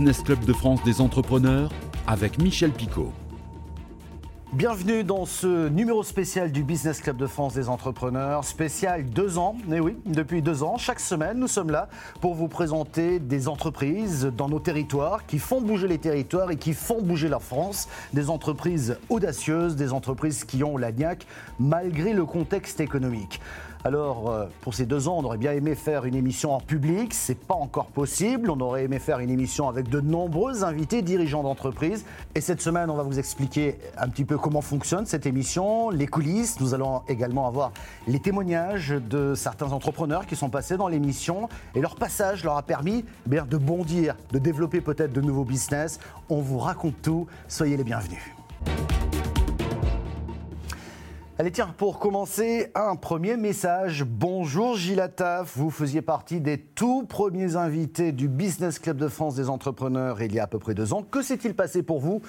Business Club de France des entrepreneurs avec Michel Picot. Bienvenue dans ce numéro spécial du Business Club de France des entrepreneurs, spécial deux ans. Et eh oui, depuis deux ans, chaque semaine, nous sommes là pour vous présenter des entreprises dans nos territoires qui font bouger les territoires et qui font bouger la France. Des entreprises audacieuses, des entreprises qui ont la niaque malgré le contexte économique. Alors, euh, pour ces deux ans, on aurait bien aimé faire une émission en public. C'est pas encore possible. On aurait aimé faire une émission avec de nombreux invités, dirigeants d'entreprise. Et cette semaine, on va vous expliquer un petit peu comment fonctionne cette émission, les coulisses. Nous allons également avoir les témoignages de certains entrepreneurs qui sont passés dans l'émission. Et leur passage leur a permis eh bien, de bondir, de développer peut-être de nouveaux business. On vous raconte tout. Soyez les bienvenus. Allez, tiens, pour commencer, un premier message. Bonjour Gilles vous faisiez partie des tout premiers invités du Business Club de France des entrepreneurs il y a à peu près deux ans. Que s'est-il passé pour vous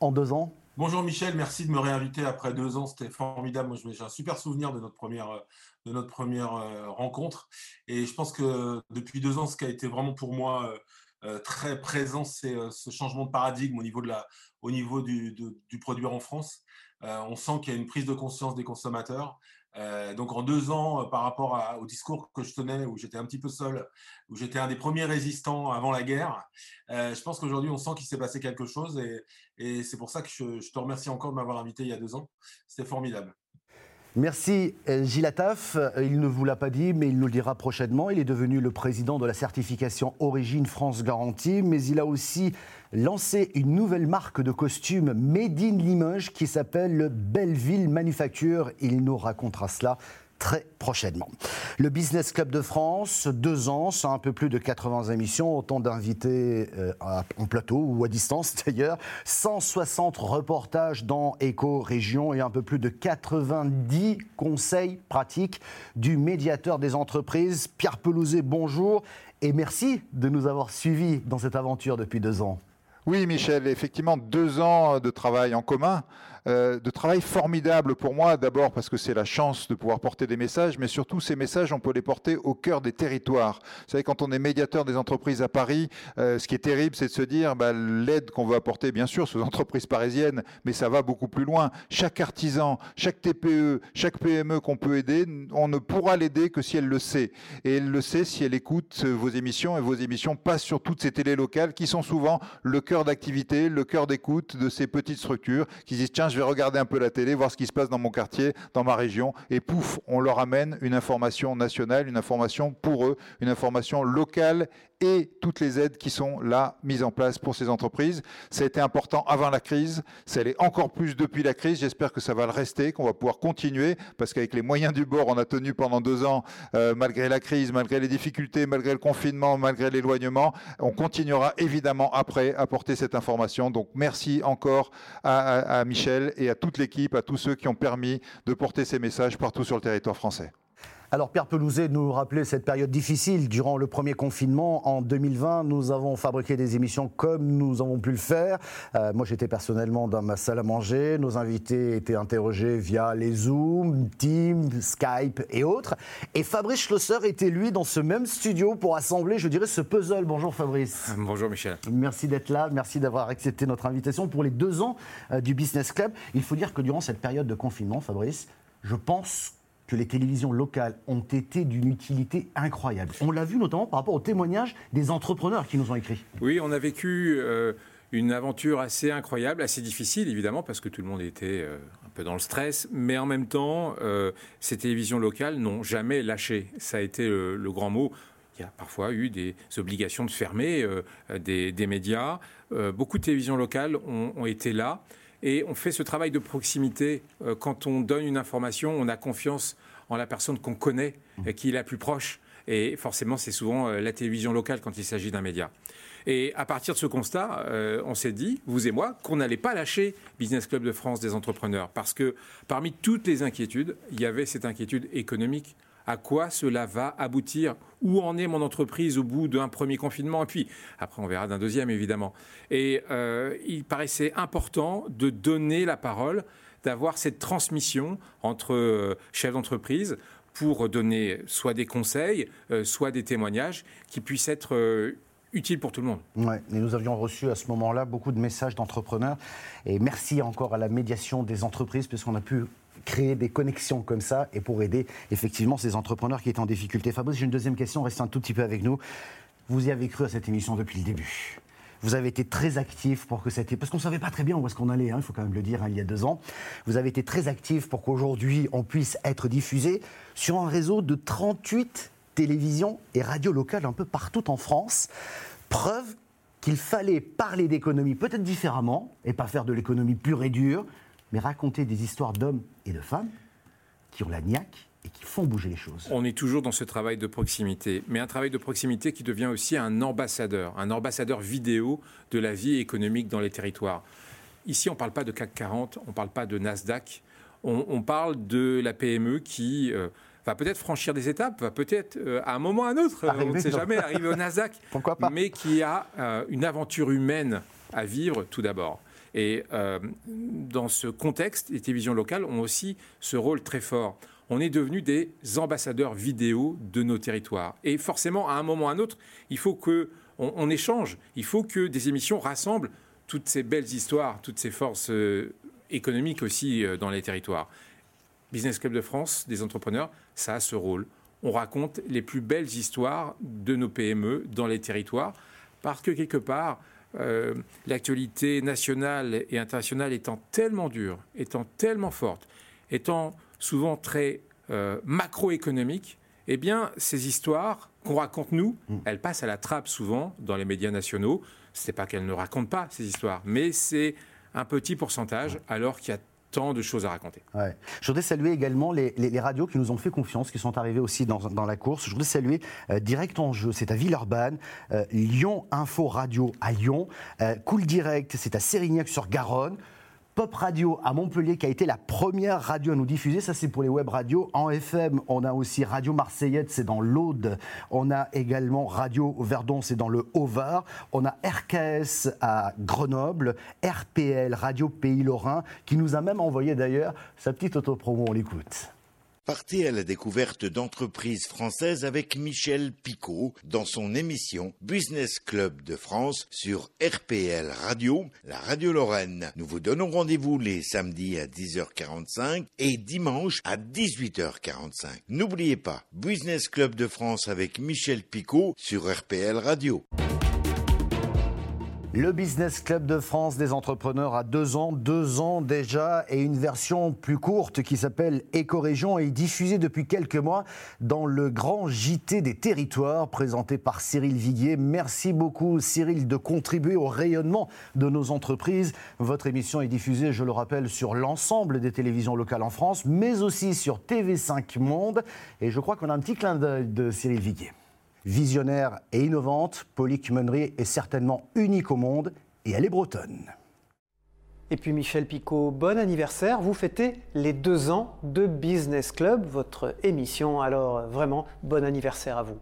en deux ans? Bonjour Michel, merci de me réinviter après deux ans, c'était formidable. Moi, j'ai un super souvenir de notre première, de notre première euh, rencontre. Et je pense que depuis deux ans, ce qui a été vraiment pour moi euh, euh, très présent, c'est ce changement de paradigme au niveau, de la, au niveau du, du produit en France. Euh, on sent qu'il y a une prise de conscience des consommateurs. Euh, donc en deux ans, euh, par rapport au discours que je tenais, où j'étais un petit peu seul, où j'étais un des premiers résistants avant la guerre, je pense qu'aujourd'hui on sent qu'il s'est passé quelque chose et, c'est pour ça que je, te remercie encore de m'avoir invité il y a deux ans. C'était formidable. Merci Gilles Attaf. Il ne vous l'a pas dit, mais il nous le dira prochainement. Il est devenu le président de la certification Origine France Garantie, mais il a aussi lancé une nouvelle marque de costumes Made in Limoges qui s'appelle Belleville Manufacture. Il nous racontera cela très prochainement. Le Business Club de France, deux ans, c'est un peu plus de 80 émissions, autant d'invités euh, en plateau ou à distance d'ailleurs, 160 reportages dans Éco-Région et un peu plus de 90 conseils pratiques du médiateur des entreprises. Pierre Pelouzet, bonjour et merci de nous avoir suivis dans cette aventure depuis deux ans. Oui, Michel, effectivement, deux ans de travail en commun. Euh, de travail formidable pour moi, d'abord parce que c'est la chance de pouvoir porter des messages, mais surtout ces messages, on peut les porter au cœur des territoires. Vous savez, quand on est médiateur des entreprises à Paris, euh, ce qui est terrible, c'est de se dire bah, l'aide qu'on veut apporter, bien sûr, aux entreprises parisiennes, mais ça va beaucoup plus loin. Chaque artisan, chaque TPE, chaque PME qu'on peut aider, on ne pourra l'aider que si elle le sait. Et elle le sait si elle écoute vos émissions, et vos émissions passent sur toutes ces télés locales qui sont souvent le cœur d'activité, le cœur d'écoute de ces petites structures qui disent tiens, je vais regarder un peu la télé, voir ce qui se passe dans mon quartier, dans ma région, et pouf, on leur amène une information nationale, une information pour eux, une information locale et toutes les aides qui sont là mises en place pour ces entreprises. Ça a été important avant la crise, ça l'est encore plus depuis la crise. J'espère que ça va le rester, qu'on va pouvoir continuer, parce qu'avec les moyens du bord, on a tenu pendant deux ans, euh, malgré la crise, malgré les difficultés, malgré le confinement, malgré l'éloignement. On continuera évidemment après à porter cette information. Donc merci encore à, à Michel et à toute l'équipe, à tous ceux qui ont permis de porter ces messages partout sur le territoire français. Alors Pierre Pelouzet nous rappelait cette période difficile durant le premier confinement en 2020. Nous avons fabriqué des émissions comme nous avons pu le faire. Euh, moi j'étais personnellement dans ma salle à manger. Nos invités étaient interrogés via les Zoom, Teams, Skype et autres. Et Fabrice Schlosser était lui dans ce même studio pour assembler, je dirais, ce puzzle. Bonjour Fabrice. Bonjour Michel. Merci d'être là. Merci d'avoir accepté notre invitation pour les deux ans euh, du Business Club. Il faut dire que durant cette période de confinement, Fabrice, je pense que les télévisions locales ont été d'une utilité incroyable. On l'a vu notamment par rapport aux témoignages des entrepreneurs qui nous ont écrit. Oui, on a vécu euh, une aventure assez incroyable, assez difficile évidemment, parce que tout le monde était euh, un peu dans le stress, mais en même temps, euh, ces télévisions locales n'ont jamais lâché. Ça a été le, grand mot. Il y a parfois eu des obligations de fermer des, médias. beaucoup de télévisions locales ont, ont été là. Et on fait ce travail de proximité. Euh, quand on donne une information, on a confiance en la personne qu'on connaît, et qui est la plus proche. Et forcément, c'est souvent euh, la télévision locale quand il s'agit d'un média. Et à partir de ce constat, euh, on s'est dit, vous et moi, qu'on n'allait pas lâcher Business Club de France des entrepreneurs. Parce que parmi toutes les inquiétudes, il y avait cette inquiétude économique à quoi cela va aboutir, où en est mon entreprise au bout d'un premier confinement, et puis après on verra d'un deuxième évidemment. Et euh, il paraissait important de donner la parole, d'avoir cette transmission entre euh, chefs d'entreprise pour donner soit des conseils, soit des témoignages qui puissent être utile pour tout le monde. Ouais, et nous avions reçu à ce moment-là beaucoup de messages d'entrepreneurs. Et merci encore à la médiation des entreprises, puisqu'on a pu créer des connexions comme ça et pour aider effectivement ces entrepreneurs qui étaient en difficulté. Fabrice, j'ai une deuxième question, restez un tout petit peu avec nous. Vous y avez cru à cette émission depuis le début vous avez été très actif pour que cette... Parce qu'on ne savait pas très bien où est-ce qu'on allait, hein, il faut quand même le dire, hein, il y a deux ans. Vous avez été très actif pour qu'aujourd'hui, on puisse être diffusé sur un réseau de 38 télévisions et radios locales un peu partout en France. Preuve qu'il fallait parler d'économie peut-être différemment et pas faire de l'économie pure et dure, mais raconter des histoires d'hommes et de femmes qui ont la niaque et qui font bouger les choses. On est toujours dans ce travail de proximité, mais un travail de proximité qui devient aussi un ambassadeur, un ambassadeur vidéo de la vie économique dans les territoires. Ici, on ne parle pas de CAC 40, on ne parle pas de Nasdaq, on, parle de la PME qui... Euh, va peut-être franchir des étapes, va peut-être euh, à un moment ou à un autre, on ne sait jamais, arriver au Nasdaq, Pourquoi pas mais qui a euh, une aventure humaine à vivre tout d'abord. Et euh, dans ce contexte, les télévisions locales ont aussi ce rôle très fort. On est devenus des ambassadeurs vidéo de nos territoires. Et forcément, à un moment ou à un autre, il faut qu'on on échange. Il faut que des émissions rassemblent toutes ces belles histoires, toutes ces forces économiques aussi dans les territoires. Business Club de France, des entrepreneurs, ça a ce rôle. On raconte les plus belles histoires de nos PME dans les territoires, parce que quelque part, euh, l'actualité nationale et internationale étant tellement dure, étant tellement forte, étant souvent très euh, macroéconomique, eh bien, ces histoires qu'on raconte nous, mm. elles passent à la trappe souvent dans les médias nationaux. Ce n'est pas qu'elles ne racontent pas ces histoires, mais c'est un petit pourcentage, alors qu'il y a tant de choses à raconter. Je voudrais saluer également les, radios qui nous ont fait confiance, qui sont arrivées aussi dans, la course. Je voudrais saluer euh, Direct en jeu, c'est à Villeurbanne, euh, Lyon Info Radio à Lyon, euh, Cool Direct, c'est à Sérignac sur Garonne. Pop Radio à Montpellier qui a été la première radio à nous diffuser. Ça, c'est pour les web radios. En FM, on a aussi Radio Marseillette, c'est dans l'Aude. On a également Radio Verdon, c'est dans le Haut-Var. On a RKS à Grenoble, RPL, Radio Pays Lorrain, qui nous a même envoyé d'ailleurs sa petite autopromo. On l'écoute. Partez à la découverte d'entreprises françaises avec Michel Picot dans son émission Business Club de France sur RPL Radio, la radio Lorraine. Nous vous donnons rendez-vous les samedis à 10h45 et dimanche à 18h45. N'oubliez pas, Business Club de France avec Michel Picot sur RPL Radio. Le Business Club de France des entrepreneurs a deux ans, deux ans déjà, et une version plus courte qui s'appelle Éco-Région est diffusée depuis quelques mois dans le grand JT des territoires présenté par Cyril Viguier. Merci beaucoup Cyril de contribuer au rayonnement de nos entreprises. Votre émission est diffusée, je le rappelle, sur l'ensemble des télévisions locales en France, mais aussi sur TV5 Monde. Et je crois qu'on a un petit clin d'œil de Cyril Viguier. Visionnaire et innovante, Polly est certainement unique au monde et elle est bretonne. Et puis Michel Picot, bon anniversaire. Vous fêtez les deux ans de Business Club, votre émission. Alors vraiment, bon anniversaire à vous.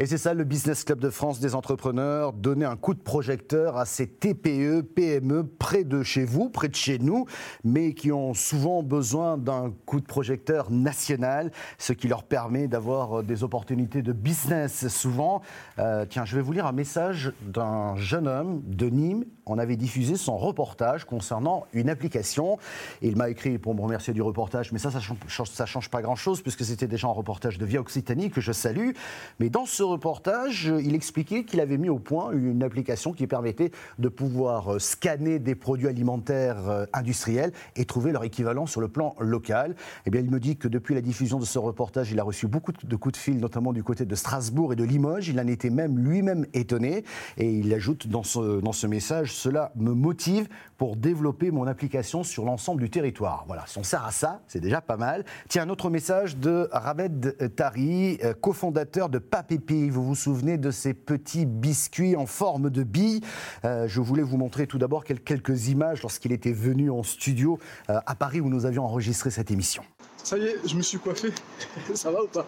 Et c'est ça le Business Club de France des entrepreneurs, donner un coup de projecteur à ces TPE, PME près de chez vous, près de chez nous, mais qui ont souvent besoin d'un coup de projecteur national, ce qui leur permet d'avoir des opportunités de business souvent. Euh, tiens, je vais vous lire un message d'un jeune homme de Nîmes. On avait diffusé son reportage concernant une application. Il m'a écrit pour me remercier du reportage, mais ça, ça change, change pas grand-chose puisque c'était déjà un reportage de Via Occitanie que je salue. Mais dans ce reportage, il expliquait qu'il avait mis au point une application qui permettait de pouvoir euh, scanner des produits alimentaires euh, industriels et trouver leur équivalent sur le plan local. Eh bien, il me dit que depuis la diffusion de ce reportage, il a reçu beaucoup de coups de fil, notamment du côté de Strasbourg et de Limoges. Il en était même lui-même étonné et il ajoute dans ce, dans ce message Cela me motive pour développer mon application sur l'ensemble du territoire. Voilà, si on sert à ça, c'est déjà pas mal. Tiens, un autre message de Rabed Tari, euh, cofondateur de Papépi vous vous souvenez de ces petits biscuits en forme de billes euh, Je voulais vous montrer tout d'abord quelques images lorsqu'il était venu en studio euh, à Paris où nous avions enregistré cette émission. Ça y est, je me suis coiffé. Ça va ou pas?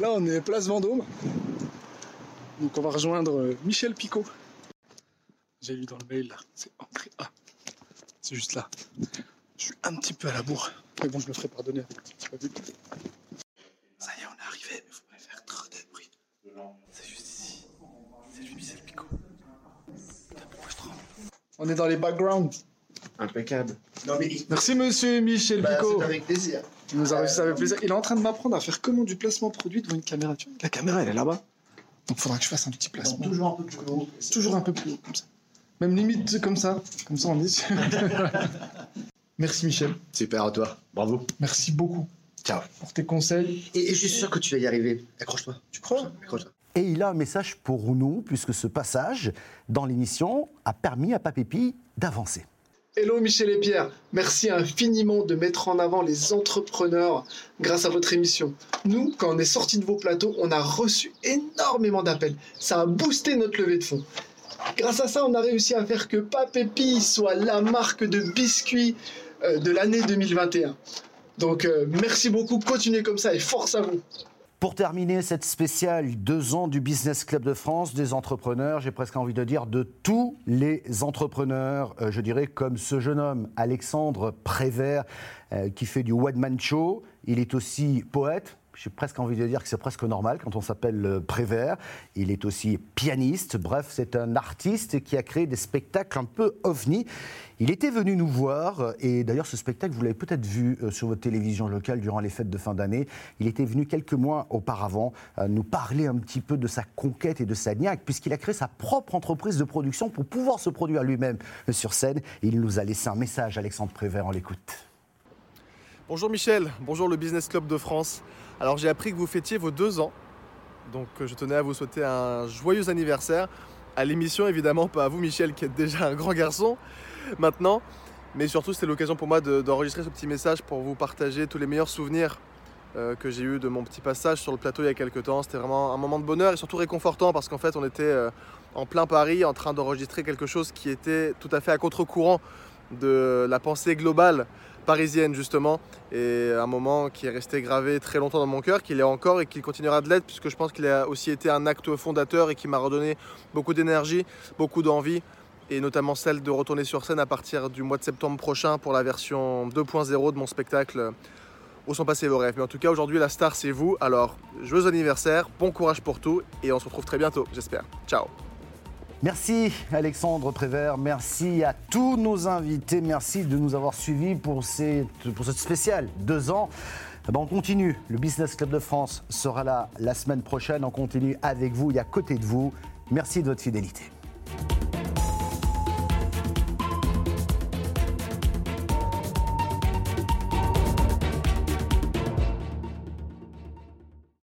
Là, on est place Vendôme. Donc, on va rejoindre euh, Michel Picot. J'ai lu dans le mail là, c'est entrée A. C'est juste là. Je suis un petit peu à la bourre. Mais bon, je me ferai pardonner avec le petit arriver, mais vous m'allez faire trop de bruit. C'est juste ici. C'est lui, c'est le picot. Putain, pourquoi je tremble On est dans les backgrounds. Impeccable. Non mais Merci monsieur Michel bah, Picot. avec plaisir. Nous réussi avec plaisir. Il est en train de m'apprendre à faire comment du placement produit devant une caméra. Tu vois, la caméra, elle est là-bas. Donc il faudra que je fasse un petit placement. Donc, toujours un peu plus haut. Toujours un peu plus haut, comme ça. Même limite comme ça. Comme ça, on est. Merci Michel. Super à toi. Bravo. Merci beaucoup Ciao. pour tes conseils. Et, et je suis sûr que tu vas y arriver. Accroche-toi. Tu crois? Accroche-toi. Et il a un message pour nous, puisque ce passage dans l'émission a permis à Papépi d'avancer. Hello Michel et Pierre, merci infiniment de mettre en avant les entrepreneurs grâce à votre émission. Nous, quand on est sorti de vos plateaux, on a reçu énormément d'appels. Ça a boosté notre levée de fonds. Grâce à ça, on a réussi à faire que Papépi soit la marque de biscuits euh, de l'année 2021. Donc euh, merci beaucoup, continuez comme ça et force à vous. Pour terminer cette spéciale deux ans du Business Club de France, des entrepreneurs, j'ai presque envie de dire de tous les entrepreneurs, euh, je dirais comme ce jeune homme, Alexandre Prévert, euh, qui fait du one-man show. Il est aussi poète. J'ai presque envie de dire que c'est presque normal quand on s'appelle euh, Prévert. Il est aussi pianiste. Bref, c'est un artiste qui a créé des spectacles un peu ovni. Il était venu nous voir, euh, et d'ailleurs ce spectacle, vous l'avez peut-être vu euh, sur votre télévision locale durant les fêtes de fin d'année. Il était venu quelques mois auparavant nous parler un petit peu de sa conquête et de sa niaque, puisqu'il a créé sa propre entreprise de production pour pouvoir se produire lui-même sur scène. Il nous a laissé un message, Alexandre Prévert, on l'écoute. Bonjour Michel, bonjour le Business Club de France. Alors j'ai appris que vous fêtiez vos deux ans, donc euh, je tenais à vous souhaiter un joyeux anniversaire. À l'émission évidemment, pas à vous Michel qui êtes déjà un grand garçon maintenant, mais surtout c'était l'occasion pour moi de- d'enregistrer ce petit message pour vous partager tous les meilleurs souvenirs euh, que j'ai eu de mon petit passage sur le plateau il y a quelques temps. C'était vraiment un moment de bonheur et surtout réconfortant parce qu'en fait on était euh, en plein Paris en train d'enregistrer quelque chose qui était tout à fait à contre-courant de la pensée globale parisienne justement et un moment qui est resté gravé très longtemps dans mon cœur, qu'il est encore et qu'il continuera de l'être puisque je pense qu'il a aussi été un acte fondateur et qui m'a redonné beaucoup d'énergie, beaucoup d'envie et notamment celle de retourner sur scène à partir du mois de septembre prochain pour la version 2.0 de mon spectacle Où sont passés vos rêves. Mais en tout cas aujourd'hui la star c'est vous, alors joyeux anniversaire, bon courage pour tout et on se retrouve très bientôt j'espère. Ciao Merci Alexandre Prévert, merci à tous nos invités, merci de nous avoir suivis pour, cette, pour spéciale deux ans. Eh ben, on continue, le Business Club de France sera là la semaine prochaine, on continue avec vous et à côté de vous. Merci de votre fidélité.